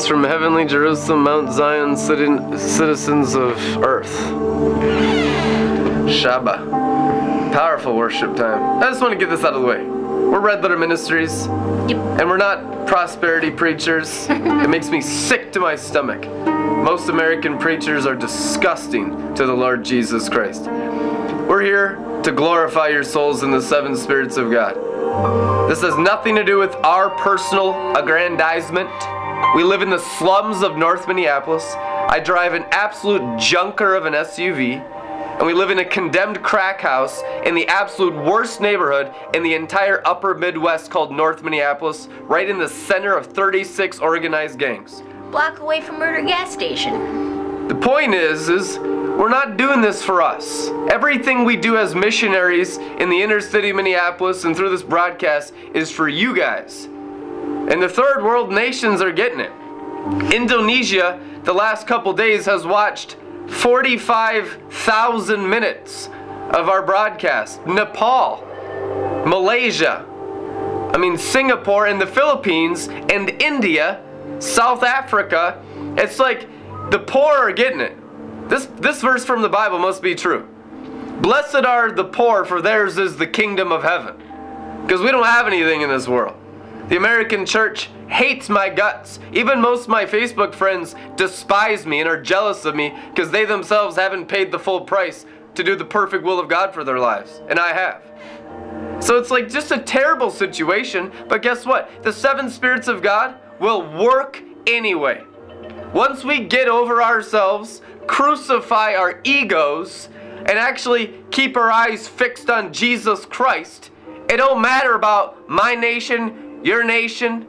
Greetings from heavenly Jerusalem, Mount Zion, citizens of earth. Shabbat. Powerful worship time. I just want to get this out of the way. We're Red Letter Ministries, Yep. and we're not prosperity preachers. it makes me sick to my stomach. Most American preachers are disgusting to the Lord Jesus Christ. We're here to glorify your souls in the seven spirits of God. This has nothing to do with our personal aggrandizement. We live in the slums of North Minneapolis. I drive an absolute junker of an SUV. And we live in a condemned crack house in the absolute worst neighborhood in the entire upper Midwest called North Minneapolis, right in the center of 36 organized gangs. Block away from Murder Gas Station. The point is, is we're not doing this for us. Everything we do as missionaries in the inner city of Minneapolis and through this broadcast is for you guys. And the third world nations are getting it. Indonesia, the last couple days, has watched 45,000 minutes of our broadcast. Nepal, Malaysia, I mean, Singapore and the Philippines and India, South Africa. It's like the poor are getting it. This, this verse from the Bible must be true. Blessed are the poor, for theirs is the kingdom of heaven. Because we don't have anything in this world. The American church hates my guts. Even most of my Facebook friends despise me and are jealous of me because they themselves haven't paid the full price to do the perfect will of God for their lives. And I have. So it's like just a terrible situation, but guess what? The seven spirits of God will work anyway. Once we get over ourselves, crucify our egos, and actually keep our eyes fixed on Jesus Christ, it don't matter about my nation, your nation,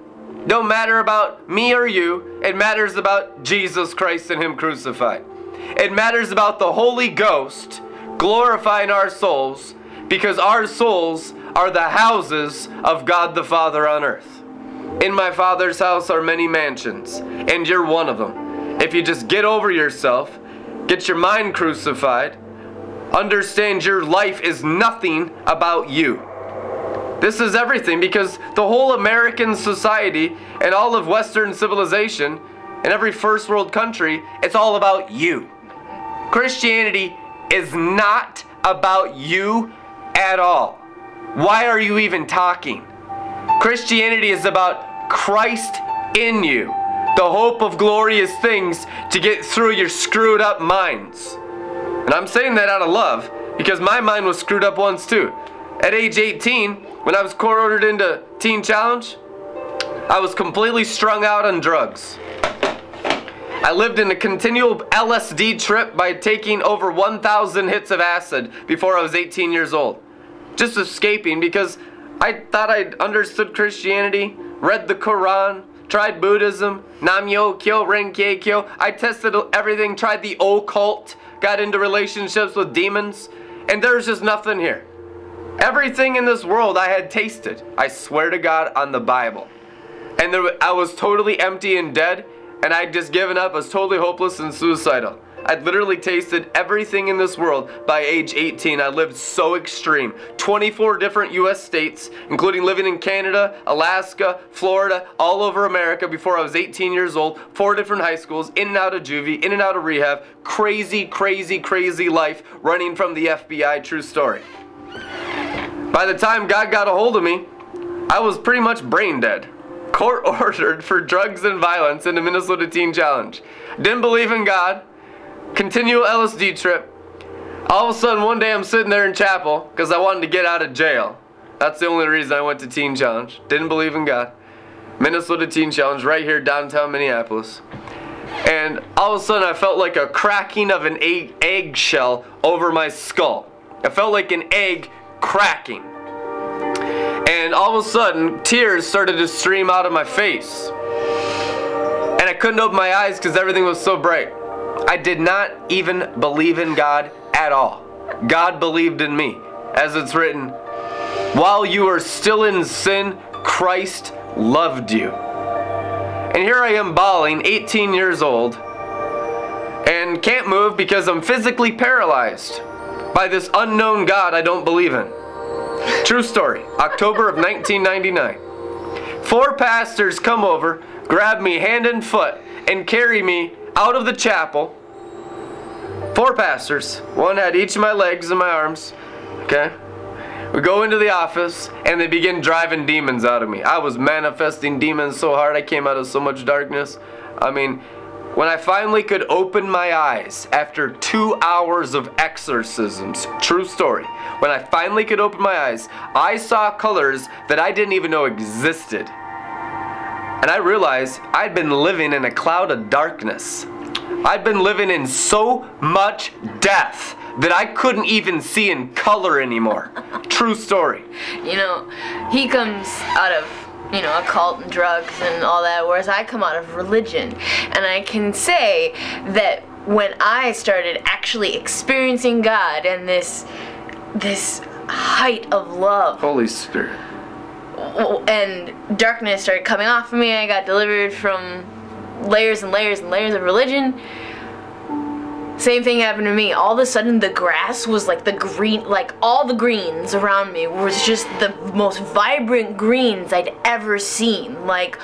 don't matter about me or you. It matters about Jesus Christ and Him crucified. It matters about the Holy Ghost glorifying our souls because our souls are the houses of God the Father on earth. In my Father's house are many mansions, and you're one of them. If you just get over yourself, get your mind crucified, understand your life is nothing about you. This is everything because the whole American society and all of Western civilization and every first world country, it's all about you. Christianity is not about you at all. Why are you even talking? Christianity is about Christ in you, the hope of glorious things to get through your screwed up minds. And I'm saying that out of love because my mind was screwed up once too. At age 18, when I was court ordered into Teen Challenge, I was completely strung out on drugs. I lived in a continual LSD trip by taking over 1,000 hits of acid before I was 18 years old. Just escaping because I thought I understood Christianity, read the Quran, tried Buddhism, Namyo Kyo, Renge Kyo. I tested everything, tried the occult, got into relationships with demons, and there's just nothing here. Everything in this world I had tasted. I swear to God on the Bible. And there, I was totally empty and dead, and I'd just given up. I was totally hopeless and suicidal. I'd literally tasted everything in this world by age 18. I lived so extreme. 24 different US states, including living in Canada, Alaska, Florida, all over America before I was 18 years old. Four different high schools, in and out of juvie, in and out of rehab. Crazy, crazy, crazy life running from the FBI. True story. By the time God got a hold of me, I was pretty much brain dead. Court ordered for drugs and violence in the Minnesota Teen Challenge. Didn't believe in God. Continual LSD trip. All of a sudden, one day I'm sitting there in chapel because I wanted to get out of jail. That's the only reason I went to Teen Challenge. Didn't believe in God. Minnesota Teen Challenge right here downtown Minneapolis. And all of a sudden I felt like a cracking of an egg eggshell over my skull. I felt like an egg cracking. And all of a sudden, tears started to stream out of my face. And I couldn't open my eyes because everything was so bright. I did not even believe in God at all. God believed in me. As it's written, while you are still in sin, Christ loved you. And here I am bawling, 18 years old, and can't move because I'm physically paralyzed by this unknown God I don't believe in. True story, October of 1999. Four pastors come over, grab me hand and foot and carry me out of the chapel. Four pastors, one had each of my legs and my arms. Okay? We go into the office and they begin driving demons out of me. I was manifesting demons so hard I came out of so much darkness. I mean, when I finally could open my eyes after two hours of exorcisms, true story, when I finally could open my eyes, I saw colors that I didn't even know existed. And I realized I'd been living in a cloud of darkness. I'd been living in so much death that I couldn't even see in color anymore. True story. You know, he comes out of you know, occult and drugs and all that, whereas I come out of religion. And I can say that when I started actually experiencing God and this this height of love Holy Spirit. and darkness started coming off of me, I got delivered from layers and layers and layers of religion. Same thing happened to me. All of a sudden, the grass was like the green, like all the greens around me was just the most vibrant greens I'd ever seen. Like,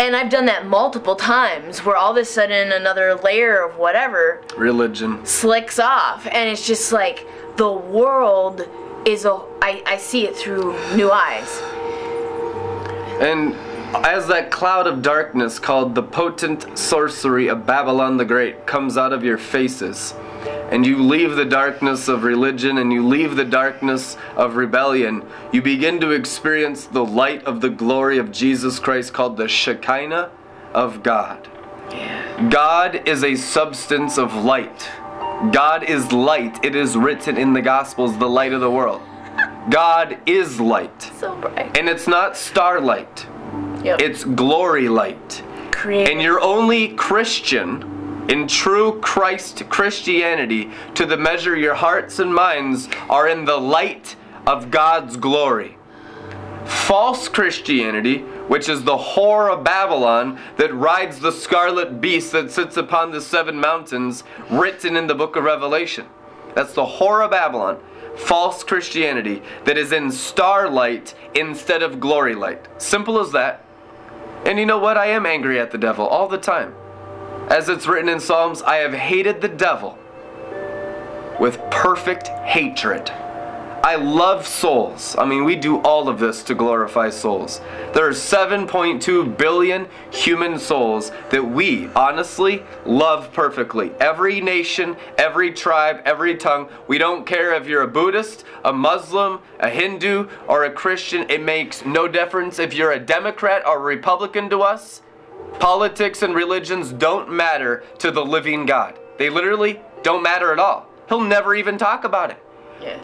and I've done that multiple times where all of a sudden another layer of whatever Religion. slicks off, and it's just like the world is a. I, I see it through new eyes. And as that cloud of darkness called the potent sorcery of Babylon the Great comes out of your faces, and you leave the darkness of religion and you leave the darkness of rebellion, you begin to experience the light of the glory of Jesus Christ called the Shekinah of God. God is a substance of light. God is light. It is written in the Gospels, the light of the world. God is light. So bright. And it's not starlight. Yep. It's glory light. creative. And you're only Christian in true Christ Christianity to the measure your hearts and minds are in the light of God's glory. False Christianity, which is the whore of Babylon that rides the scarlet beast that sits upon the seven mountains, written in the book of Revelation. That's the whore of Babylon. False Christianity that is in starlight instead of glory light. Simple as that. And you know what? I am angry at the devil all the time. As it's written in Psalms, I have hated the devil with perfect hatred. I love souls. I mean, we do all of this to glorify souls. There are 7.2 billion human souls that we honestly love perfectly. Every nation, every tribe, every tongue. We don't care if you're a Buddhist, a Muslim, a Hindu, or a Christian. It makes no difference if you're a Democrat or a Republican to us. Politics and religions don't matter to the living God. They literally don't matter at all. He'll never even talk about it.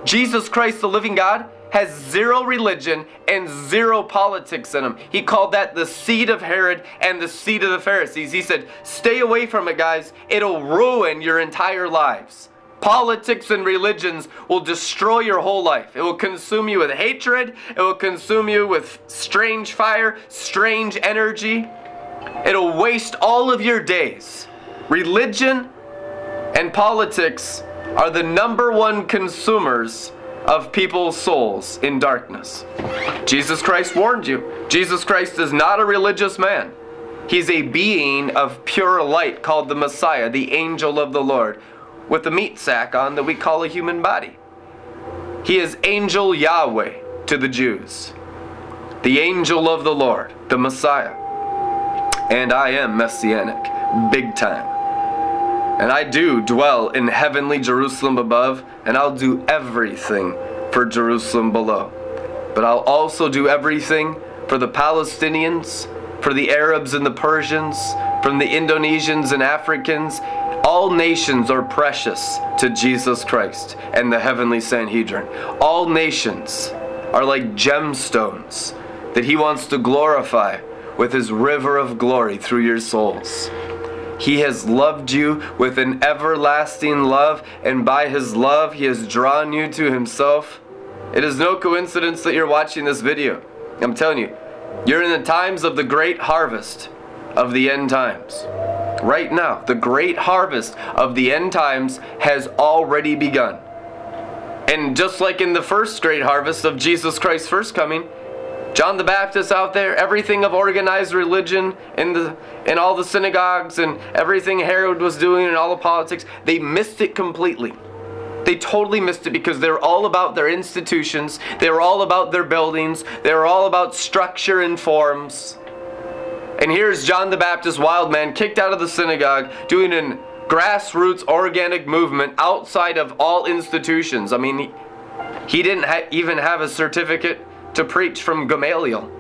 Jesus Christ, the living God, has zero religion and zero politics in him. He called that the seed of Herod and the seed of the Pharisees. He said, Stay away from it, guys. It'll ruin your entire lives. Politics and religions will destroy your whole life. It will consume you with hatred, it will consume you with strange fire, strange energy. It'll waste all of your days. Religion and politics are the number one consumers of people's souls in darkness. Jesus Christ warned you. Jesus Christ is not a religious man. He's a being of pure light called the Messiah, the angel of the Lord, with a meat sack on that we call a human body. He is angel Yahweh to the Jews, the angel of the Lord, the Messiah. And I am messianic, big time. And I do dwell in heavenly Jerusalem above, and I'll do everything for Jerusalem below. But I'll also do everything for the Palestinians, for the Arabs and the Persians, from the Indonesians and Africans. All nations are precious to Jesus Christ and the heavenly Sanhedrin. All nations are like gemstones that he wants to glorify with his river of glory through your souls. He has loved you with an everlasting love, and by his love, he has drawn you to himself. It is no coincidence that you're watching this video. I'm telling you, you're in the times of the great harvest of the end times. Right now, the great harvest of the end times has already begun. And just like in the first great harvest of Jesus Christ's first coming, John the Baptist out there, everything of organized religion in the in all the synagogues and everything Herod was doing and all the politics, they missed it completely. They totally missed it because they were all about their institutions, they were all about their buildings, they were all about structure and forms. And here's John the Baptist, wild man, kicked out of the synagogue, doing a grassroots organic movement outside of all institutions. I mean, he, he didn't ha- even have a certificate to preach from Gamaliel,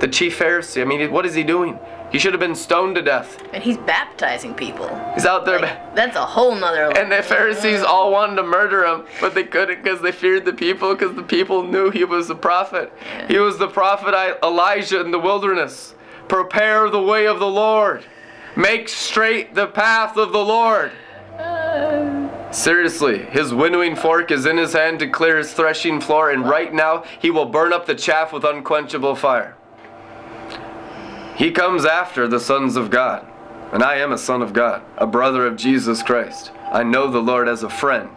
the chief Pharisee. I mean, what is he doing? He should have been stoned to death. And he's baptizing people. He's out there. Like, that's a whole nother level. And the Pharisees all wanted to murder him, but they couldn't because they feared the people because the people knew he was the prophet. He was the prophet Elijah in the wilderness. Prepare the way of the Lord. Make straight the path of the Lord. Uh, Seriously, his winnowing fork is in his hand to clear his threshing floor, and right now he will burn up the chaff with unquenchable fire. He comes after the sons of God, and I am a son of God, a brother of Jesus Christ. I know the Lord as a friend.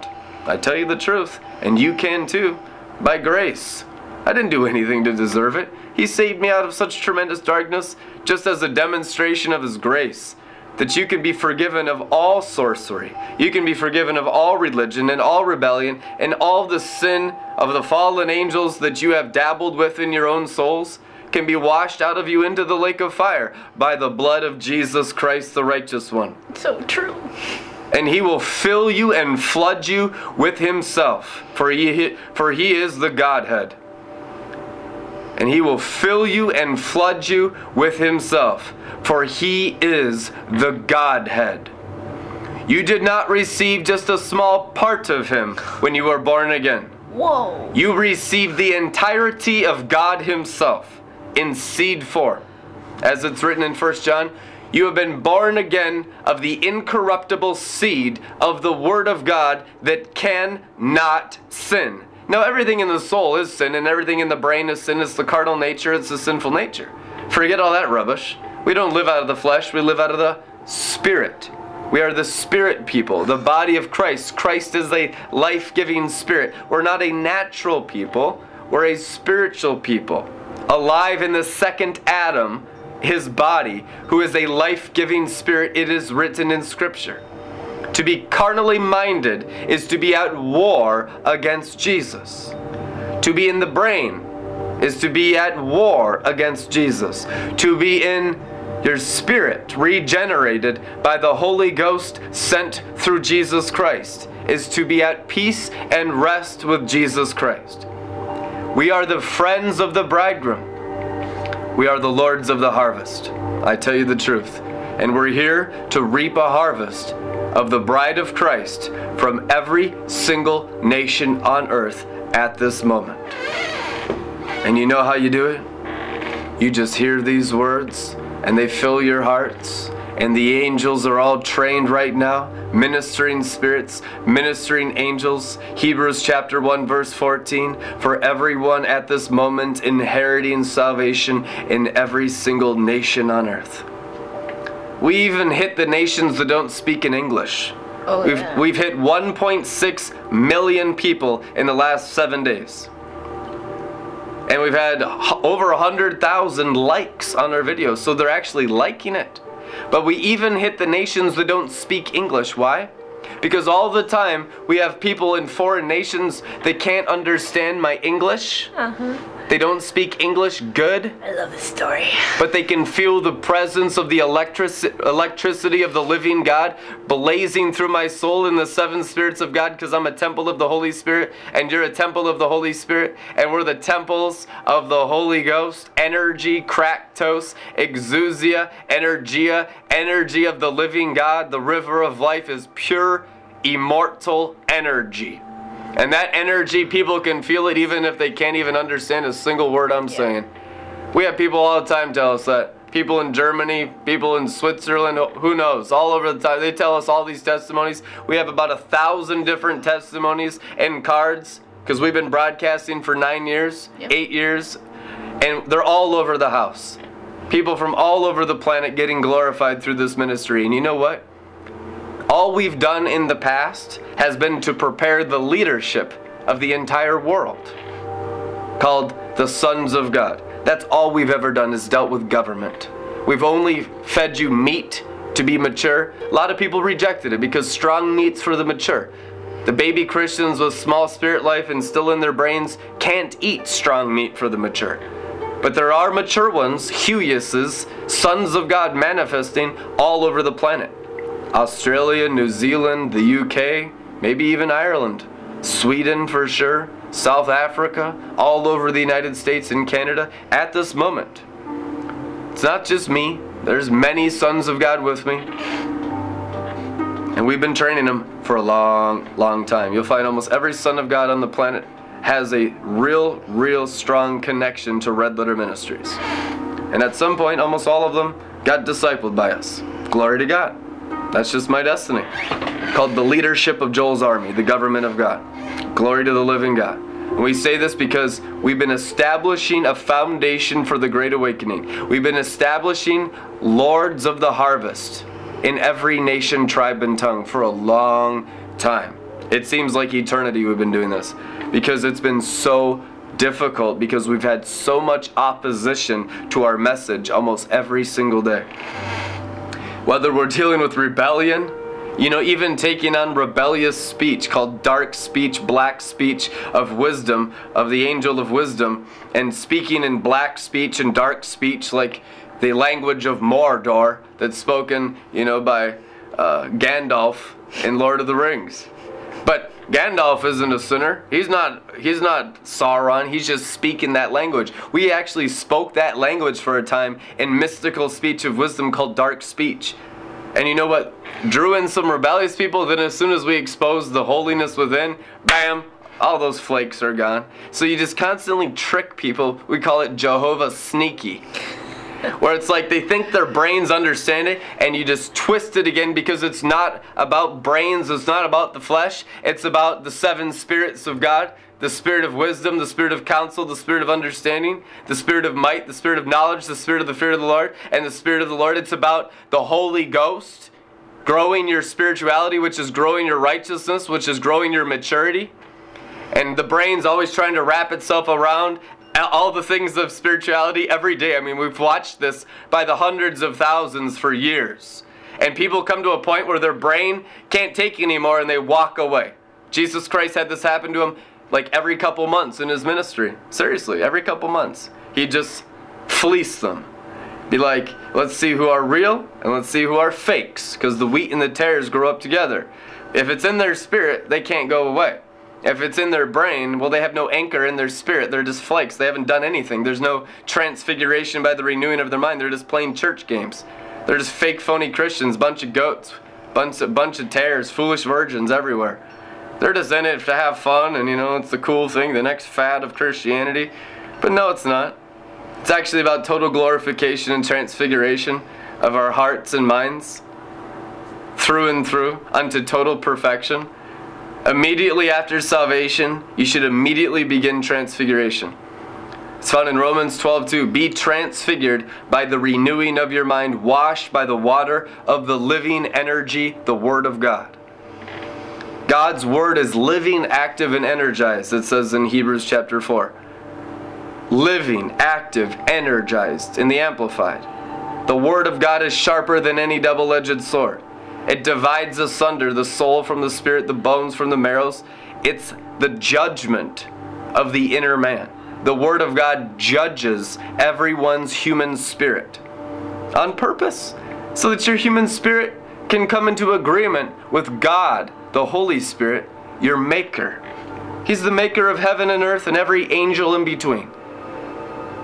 I tell you the truth, and you can too, by grace. I didn't do anything to deserve it. He saved me out of such tremendous darkness just as a demonstration of His grace that you can be forgiven of all sorcery. You can be forgiven of all religion and all rebellion and all the sin of the fallen angels that you have dabbled with in your own souls can be washed out of you into the lake of fire by the blood of Jesus Christ the righteous one. So true. And he will fill you and flood you with himself, for he, for he is the Godhead. And he will fill you and flood you with himself for he is the Godhead. You did not receive just a small part of him when you were born again. Whoa. You received the entirety of God himself in seed form. As it's written in 1 John, you have been born again of the incorruptible seed of the Word of God that cannot sin. Now, everything in the soul is sin, and everything in the brain is sin. It's the carnal nature, it's the sinful nature. Forget all that rubbish. We don't live out of the flesh, we live out of the spirit. We are the spirit people, the body of Christ. Christ is a life giving spirit. We're not a natural people, we're a spiritual people. Alive in the second Adam, his body, who is a life giving spirit, it is written in Scripture. To be carnally minded is to be at war against Jesus. To be in the brain is to be at war against Jesus. To be in your spirit, regenerated by the Holy Ghost sent through Jesus Christ, is to be at peace and rest with Jesus Christ. We are the friends of the bridegroom. We are the lords of the harvest. I tell you the truth. And we're here to reap a harvest of the bride of Christ from every single nation on earth at this moment. And you know how you do it? You just hear these words and they fill your hearts. And the angels are all trained right now, ministering spirits, ministering angels. Hebrews chapter 1, verse 14. For everyone at this moment inheriting salvation in every single nation on earth. We even hit the nations that don't speak in English. Oh, we've, yeah. we've hit 1.6 million people in the last seven days. And we've had h- over 100,000 likes on our videos, so they're actually liking it. But we even hit the nations that don't speak English. Why? Because all the time we have people in foreign nations that can't understand my English. Uh-huh. They don't speak English good, I love this story. but they can feel the presence of the electric- electricity of the living God blazing through my soul in the seven spirits of God because I'm a temple of the Holy Spirit and you're a temple of the Holy Spirit and we're the temples of the Holy Ghost. Energy, Kratos, exousia, energia, energy of the living God. The river of life is pure, immortal energy. And that energy, people can feel it even if they can't even understand a single word I'm saying. We have people all the time tell us that. People in Germany, people in Switzerland, who knows, all over the time. They tell us all these testimonies. We have about a thousand different testimonies and cards because we've been broadcasting for nine years, Yep. eight years, and they're all over the house. People from all over the planet getting glorified through this ministry. And you know what? All we've done in the past has been to prepare the leadership of the entire world, called the sons of God. That's all we've ever done is dealt with government. We've only fed you meat to be mature. A lot of people rejected it because strong meat's for the mature. The baby Christians with small spirit life and still in their brains can't eat strong meat for the mature. But there are mature ones, Hughes's, sons of God manifesting all over the planet. Australia, New Zealand, the UK, maybe even Ireland, Sweden for sure, South Africa, all over the United States and Canada at this moment. It's not just me, there's many sons of God with me. And we've been training them for a long, long time. You'll find almost every son of God on the planet has a real, real strong connection to Red Letter Ministries. And at some point, almost all of them got discipled by us. Glory to God. That's just my destiny. Called the leadership of Joel's army, the government of God. Glory to the living God. And we say this because we've been establishing a foundation for the Great Awakening. We've been establishing lords of the harvest in every nation, tribe, and tongue for a long time. It seems like eternity we've been doing this because it's been so difficult because we've had so much opposition to our message almost every single day. Whether we're dealing with rebellion, you know, even taking on rebellious speech called dark speech, black speech of wisdom, of the angel of wisdom, and speaking in black speech and dark speech like the language of Mordor that's spoken, you know, by uh, Gandalf in Lord of the Rings. But Gandalf isn't a sinner. He's not he's not Sauron. He's just speaking that language. We actually spoke that language for a time in mystical speech of wisdom called dark speech. And you know what? Drew in some rebellious people, then as soon as we exposed the holiness within, bam, all those flakes are gone. So you just constantly trick people. We call it Jehovah sneaky where it's like they think their brains understand it and you just twist it again because it's not about brains, it's not about the flesh, it's about the seven spirits of God the spirit of wisdom, the spirit of counsel, the spirit of understanding, the spirit of might, the spirit of knowledge, the spirit of the fear of the Lord, and the spirit of the Lord. It's about the Holy Ghost growing your spirituality, which is growing your righteousness, which is growing your maturity. And the brain's always trying to wrap itself around all the things of spirituality every day. I mean, we've watched this by the hundreds of thousands for years. And people come to a point where their brain can't take anymore and they walk away. Jesus Christ had this happen to him like every couple months in his ministry. Seriously, every couple months. He just fleeced them. Be like, let's see who are real and let's see who are fakes. Because the wheat and the tares grow up together. If it's in their spirit, they can't go away. If it's in their brain, well, they have no anchor in their spirit. They're just flakes. They haven't done anything. There's no transfiguration by the renewing of their mind. They're just playing church games. They're just fake, phony Christians, bunch of goats, bunch of, bunch of tares, foolish virgins everywhere. They're just in it to have fun, and you know, it's the cool thing, the next fad of Christianity. But no, it's not. It's actually about total glorification and transfiguration of our hearts and minds through and through unto total perfection. Immediately after salvation, you should immediately begin transfiguration. It's found in Romans 12:2. Be transfigured by the renewing of your mind, washed by the water of the living energy, the Word of God. God's Word is living, active, and energized, it says in Hebrews chapter 4. Living, active, energized in the Amplified. The Word of God is sharper than any double edged sword. It divides asunder the soul from the spirit, the bones from the marrows. It's the judgment of the inner man. The Word of God judges everyone's human spirit on purpose so that your human spirit can come into agreement with God, the Holy Spirit, your Maker. He's the maker of heaven and earth and every angel in between.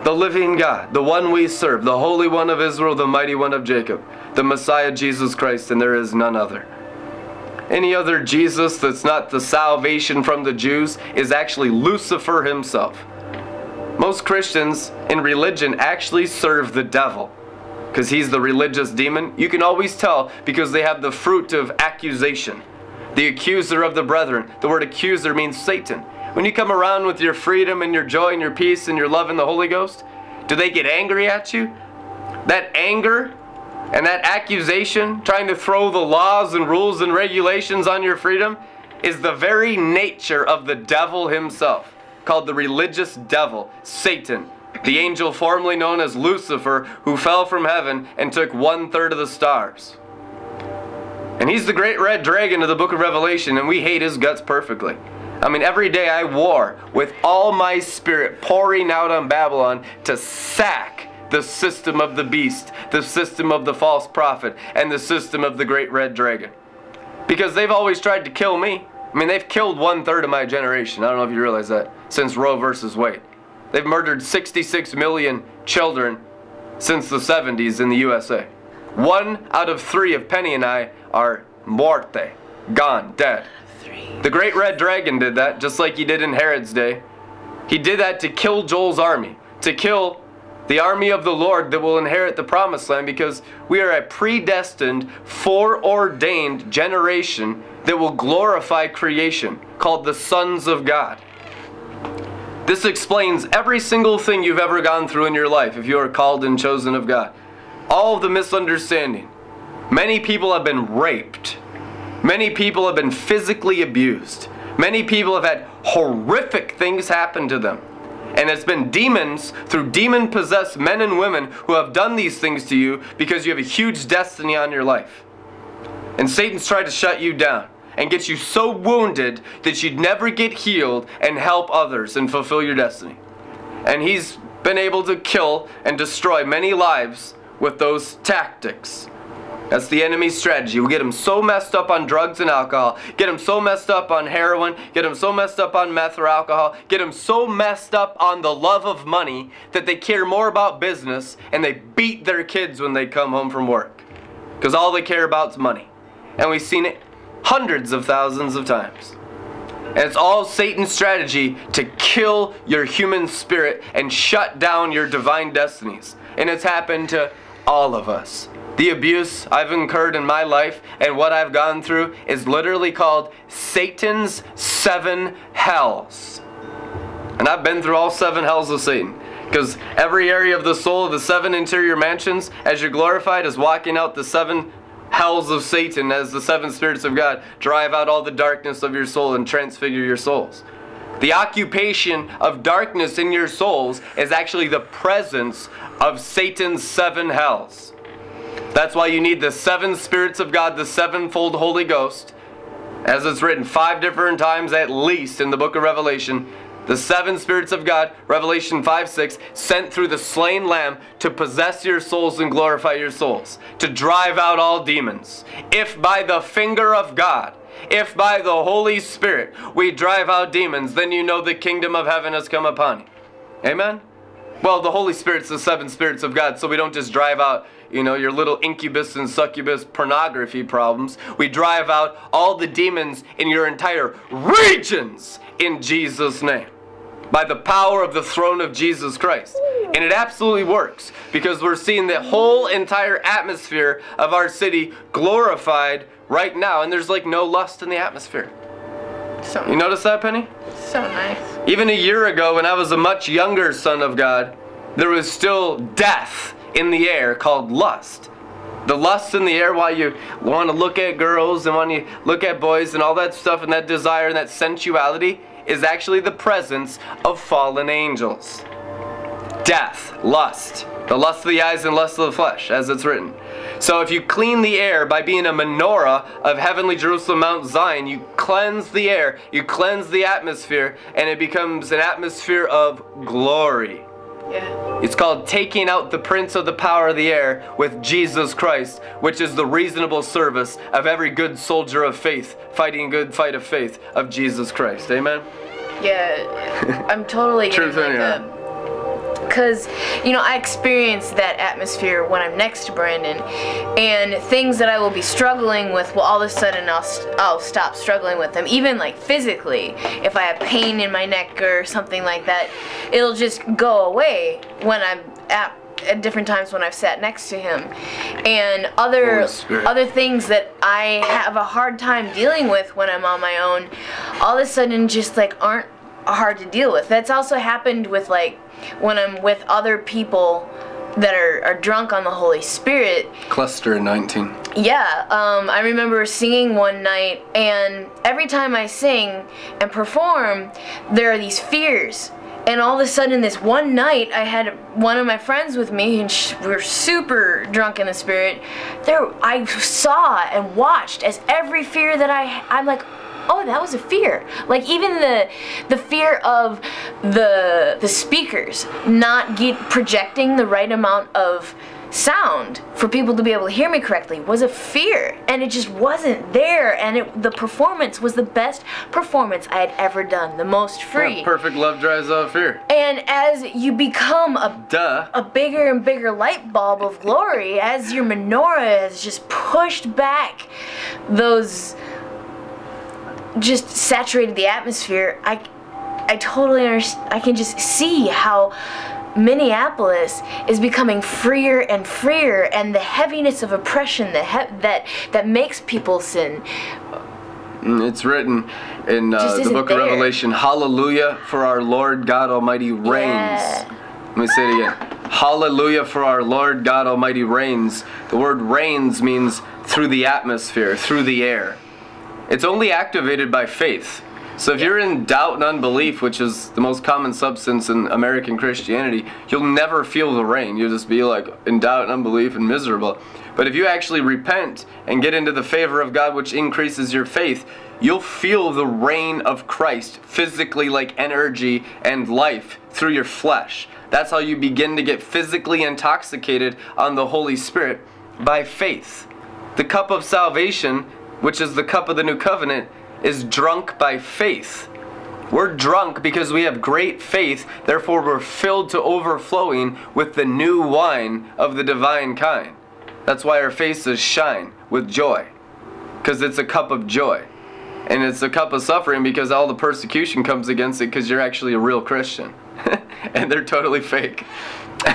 The living God, the one we serve, the Holy One of Israel, the mighty one of Jacob the Messiah Jesus Christ, and there is none other. Any other Jesus that's not the salvation from the Jews is actually Lucifer himself. Most Christians in religion actually serve the devil because he's the religious demon. You can always tell because they have the fruit of accusation. The accuser of the brethren. The word accuser means Satan. When you come around with your freedom and your joy and your peace and your love in the Holy Ghost, do they get angry at you? That anger and that accusation, trying to throw the laws and rules and regulations on your freedom, is the very nature of the devil himself, called the religious devil, Satan. the angel formerly known as Lucifer, who fell from heaven and took one third of the stars. And he's the great red dragon of the book of Revelation, and we hate his guts perfectly. I mean, every day I war with all my spirit pouring out on Babylon to sack the system of the beast, the system of the false prophet, and the system of the great red dragon. Because they've always tried to kill me. I mean, they've killed one third of my generation. I don't know if you realize that since Roe versus Wade. They've murdered 66 million children since the 70s in the USA. One out of three of Penny and I are muerte, gone, dead. The great red dragon did that, just like he did in Herod's day. He did that to kill Joel's army, to kill the army of the Lord that will inherit the promised land because we are a predestined, foreordained generation that will glorify creation, called the sons of God. This explains every single thing you've ever gone through in your life if you are called and chosen of God. All of the misunderstanding. Many people have been raped. Many people have been physically abused. Many people have had horrific things happen to them. And it's been demons through demon possessed men and women who have done these things to you because you have a huge destiny on your life. And Satan's tried to shut you down and get you so wounded that you'd never get healed and help others and fulfill your destiny. And he's been able to kill and destroy many lives with those tactics. That's the enemy's strategy. We'll get them so messed up on drugs and alcohol, get them so messed up on heroin, get them so messed up on meth or alcohol, get them so messed up on the love of money that they care more about business and they beat their kids when they come home from work. Because all they care about is money. And we've seen it hundreds of thousands of times. And it's all Satan's strategy to kill your human spirit and shut down your divine destinies. And it's happened to all of us. The abuse I've incurred in my life and what I've gone through is literally called Satan's seven hells. And I've been through all seven hells of Satan. Because every area of the soul of the seven interior mansions, as you're glorified, is walking out the seven hells of Satan as the seven spirits of God drive out all the darkness of your soul and transfigure your souls. The occupation of darkness in your souls is actually the presence of Satan's seven hells. That's why you need the seven spirits of God, the sevenfold Holy Ghost, as it's written five different times at least in the book of Revelation. The seven spirits of God, Revelation 5 6, sent through the slain lamb to possess your souls and glorify your souls, to drive out all demons. If by the finger of God, if by the Holy Spirit we drive out demons, then you know the kingdom of heaven has come upon you. Amen? Well, the Holy Spirit's the seven spirits of God, so we don't just drive out, you know, your little incubus and succubus pornography problems. We drive out all the demons in your entire regions in Jesus' name by the power of the throne of Jesus Christ. And it absolutely works because we're seeing the whole entire atmosphere of our city glorified right now, and there's like no lust in the atmosphere. So, You notice that, Penny? so nice. Even a year ago, when I was a much younger son of God, there was still death in the air called lust. The lust in the air while you want to look at girls and when you look at boys and all that stuff and that desire and that sensuality is actually the presence of fallen angels. Death, lust, the lust of the eyes and lust of the flesh, as it's written. So if you clean the air by being a menorah of heavenly Jerusalem, Mount Zion, you cleanse the air, you cleanse the atmosphere, and it becomes an atmosphere of glory. Yeah. It's called taking out the prince of the power of the air with Jesus Christ, which is the reasonable service of every good soldier of faith, fighting a good fight of faith of Jesus Christ. Amen? Yeah, I'm totally Truth getting like ya. a because you know I experience that atmosphere when I'm next to Brandon, and things that I will be struggling with will all of a sudden I'll st- I'll stop struggling with them. Even like physically, if I have pain in my neck or something like that, it'll just go away when I'm at at different times when I've sat next to him, and other other things that I have a hard time dealing with when I'm on my own, all of a sudden just like aren't hard to deal with. That's also happened with like when I'm with other people that are, are drunk on the Holy Spirit. Cluster 19. Yeah, um, I remember singing one night, and every time I sing and perform, there are these fears. And all of a sudden, this one night, I had one of my friends with me, and sh- we were super drunk in the spirit. There, I saw and watched as every fear that I, I'm like, oh, that was a fear. Like even the, the fear of the the speakers not get projecting the right amount of sound for people to be able to hear me correctly was a fear and it just wasn't there and it, the performance was the best performance i had ever done the most free Yeah, perfect love drives out fear. and as you become a Duh. a bigger and bigger light bulb of glory as your menorah has just pushed back those just saturated the atmosphere i i totally understand i can just see how Minneapolis is becoming freer and freer, and the heaviness of oppression that he- that that makes people sin. Mm, It's written in uh, the book of. Revelation Hallelujah, for our Lord God Almighty reigns. Yeah. Let me say it again. Hallelujah, for our Lord God Almighty reigns. The word reigns means through the atmosphere, through the air. It's only activated by faith. So if you're in doubt and unbelief, which is the most common substance in American Christianity, you'll never feel the rain. You'll just be like in doubt and unbelief and miserable. But if you actually repent and get into the favor of God, which increases your faith, you'll feel the reign of Christ physically, like energy and life through your flesh. That's how you begin to get physically intoxicated on the Holy Spirit by faith. The cup of salvation, which is the cup of the new covenant, is drunk by faith. We're drunk because we have great faith, therefore, we're filled to overflowing with the new wine of the divine kind. That's why our faces shine with joy, because it's a cup of joy. And it's a cup of suffering because all the persecution comes against it because you're actually a real Christian. and they're totally fake.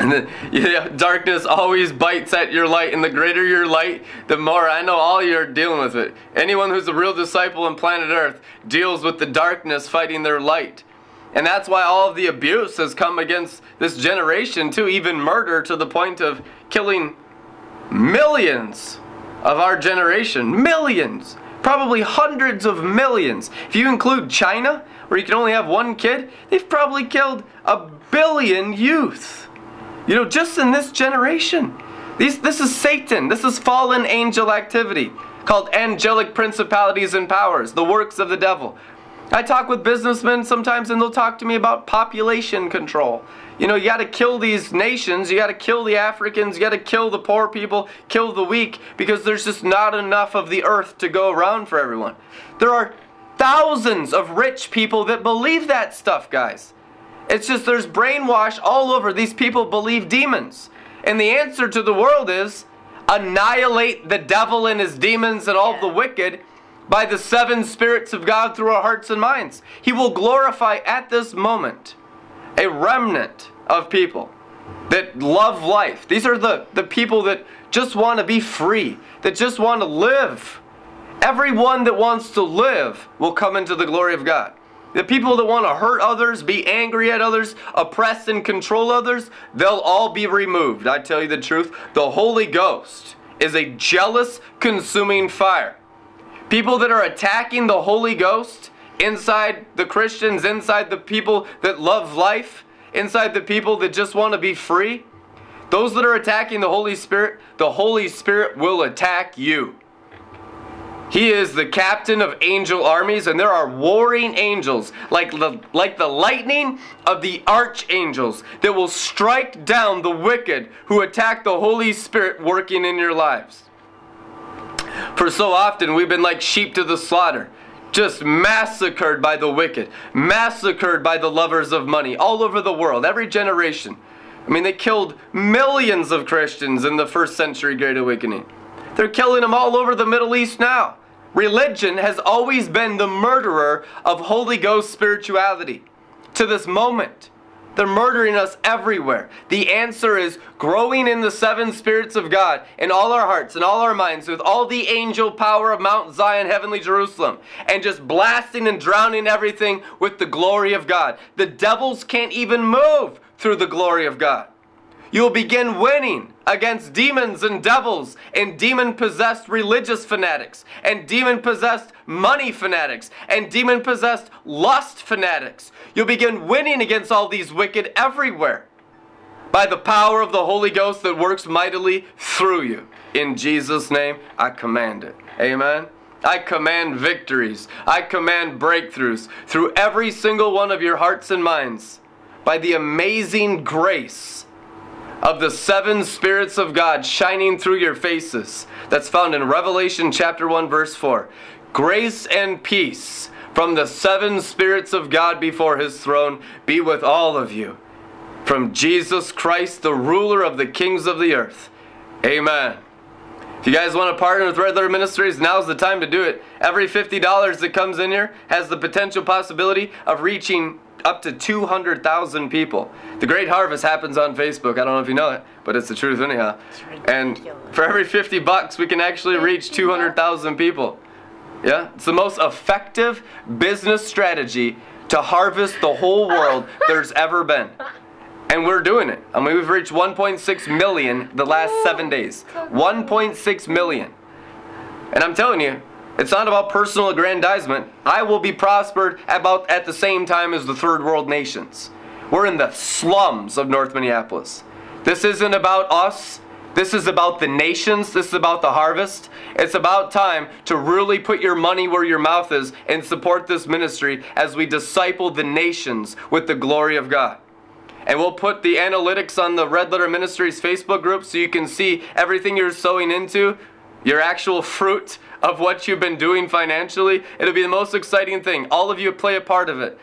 and then, yeah, darkness always bites at your light, and the greater your light, the more I know all you're dealing with it. Anyone who's a real disciple on planet Earth deals with the darkness fighting their light. And that's why all of the abuse has come against this generation, too, even murder to the point of killing millions of our generation. Millions. Probably hundreds of millions. If you include China, where you can only have one kid, they've probably killed a billion youth. You know, just in this generation. These, this is Satan. This is fallen angel activity called angelic principalities and powers, the works of the devil. I talk with businessmen sometimes and they'll talk to me about population control. You know, you got to kill these nations, you got to kill the Africans, you got to kill the poor people, kill the weak, because there's just not enough of the earth to go around for everyone. There are thousands of rich people that believe that stuff, guys. It's just there's brainwash all over. These people believe demons. And the answer to the world is annihilate the devil and his demons and all of the wicked by the seven spirits of God through our hearts and minds. He will glorify at this moment a remnant of people that love life. These are the, the people that just want to be free, that just want to live. Everyone that wants to live will come into the glory of God. The people that want to hurt others, be angry at others, oppress and control others, they'll all be removed. I tell you the truth. The Holy Ghost is a jealous, consuming fire. People that are attacking the Holy Ghost inside the Christians, inside the people that love life, inside the people that just want to be free, those that are attacking the Holy Spirit, the Holy Spirit will attack you. He is the captain of angel armies, and there are warring angels, like the, like the lightning of the archangels, that will strike down the wicked who attack the Holy Spirit working in your lives. For so often we've been like sheep to the slaughter, just massacred by the wicked, massacred by the lovers of money all over the world, every generation. I mean, they killed millions of Christians in the first century Great Awakening. They're killing them all over the Middle East now. Religion has always been the murderer of Holy Ghost spirituality. To this moment, they're murdering us everywhere. The answer is growing in the seven spirits of God in all our hearts and all our minds with all the angel power of Mount Zion, heavenly Jerusalem, and just blasting and drowning everything with the glory of God. The devils can't even move through the glory of God. You'll begin winning against demons and devils and demon possessed religious fanatics and demon possessed money fanatics and demon possessed lust fanatics. You'll begin winning against all these wicked everywhere by the power of the Holy Ghost that works mightily through you. In Jesus' name, I command it. Amen. I command victories. I command breakthroughs through every single one of your hearts and minds by the amazing grace of the seven spirits of God shining through your faces. That's found in Revelation chapter 1 verse 4. Grace and peace from the seven spirits of God before his throne be with all of you. From Jesus Christ, the ruler of the kings of the earth. Amen. If you guys want to partner with Red Letter Ministries, now's the time to do it. Every $50 that comes in here has the potential possibility of reaching up to 200,000 people. The Great Harvest happens on Facebook. I don't know if you know it, but it's the truth anyhow. And for every 50 bucks, we can actually reach 200,000 people. Yeah, it's the most effective business strategy to harvest the whole world there's ever been. And we're doing it. I mean, we've reached 1.6 million the last seven days. 1.6 million. And I'm telling you, it's not about personal aggrandizement. I will be prospered about at the same time as the third world nations. We're in the slums of North Minneapolis. This isn't about us. This is about the nations. This is about the harvest. It's about time to really put your money where your mouth is and support this ministry as we disciple the nations with the glory of God. And we'll put the analytics on the Red Letter Ministries Facebook group so you can see everything you're sowing into, your actual fruit of what you've been doing financially. It'll be the most exciting thing. All of you play a part of it.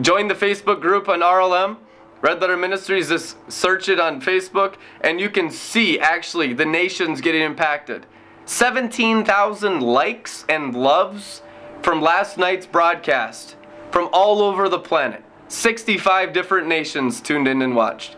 Join the Facebook group on RLM. Red Letter Ministries, just search it on Facebook, and you can see actually the nations getting impacted. 17,000 likes and loves from last night's broadcast from all over the planet. 65 different nations tuned in and watched.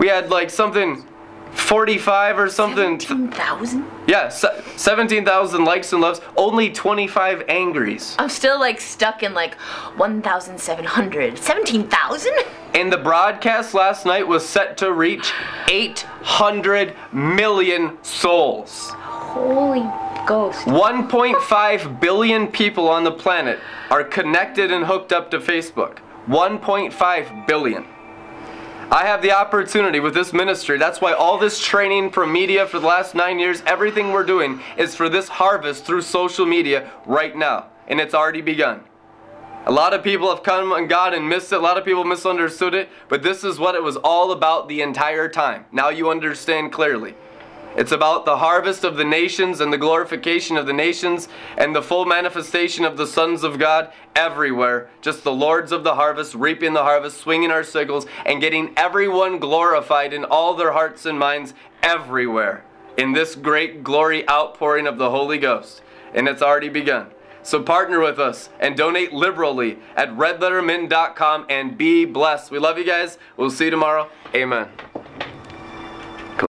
We had like something 45 or something. 17,000? Yeah, se- 17,000 likes and loves, only 25 angries. I'm still like stuck in like 1,700. 17,000? And the broadcast last night was set to reach 800 million souls. Holy ghost. 1.5 billion people on the planet are connected and hooked up to Facebook. 1.5 billion. I have the opportunity with this ministry. That's why all this training from media for the last nine years, everything we're doing is for this harvest through social media right now. And it's already begun. A lot of people have come and gone and missed it. A lot of people misunderstood it. But this is what it was all about the entire time. Now you understand clearly. It's about the harvest of the nations and the glorification of the nations and the full manifestation of the sons of God everywhere. Just the lords of the harvest, reaping the harvest, swinging our sickles, and getting everyone glorified in all their hearts and minds everywhere in this great glory outpouring of the Holy Ghost. And it's already begun. So partner with us and donate liberally at redlettermin.com and be blessed. We love you guys. We'll see you tomorrow. Amen.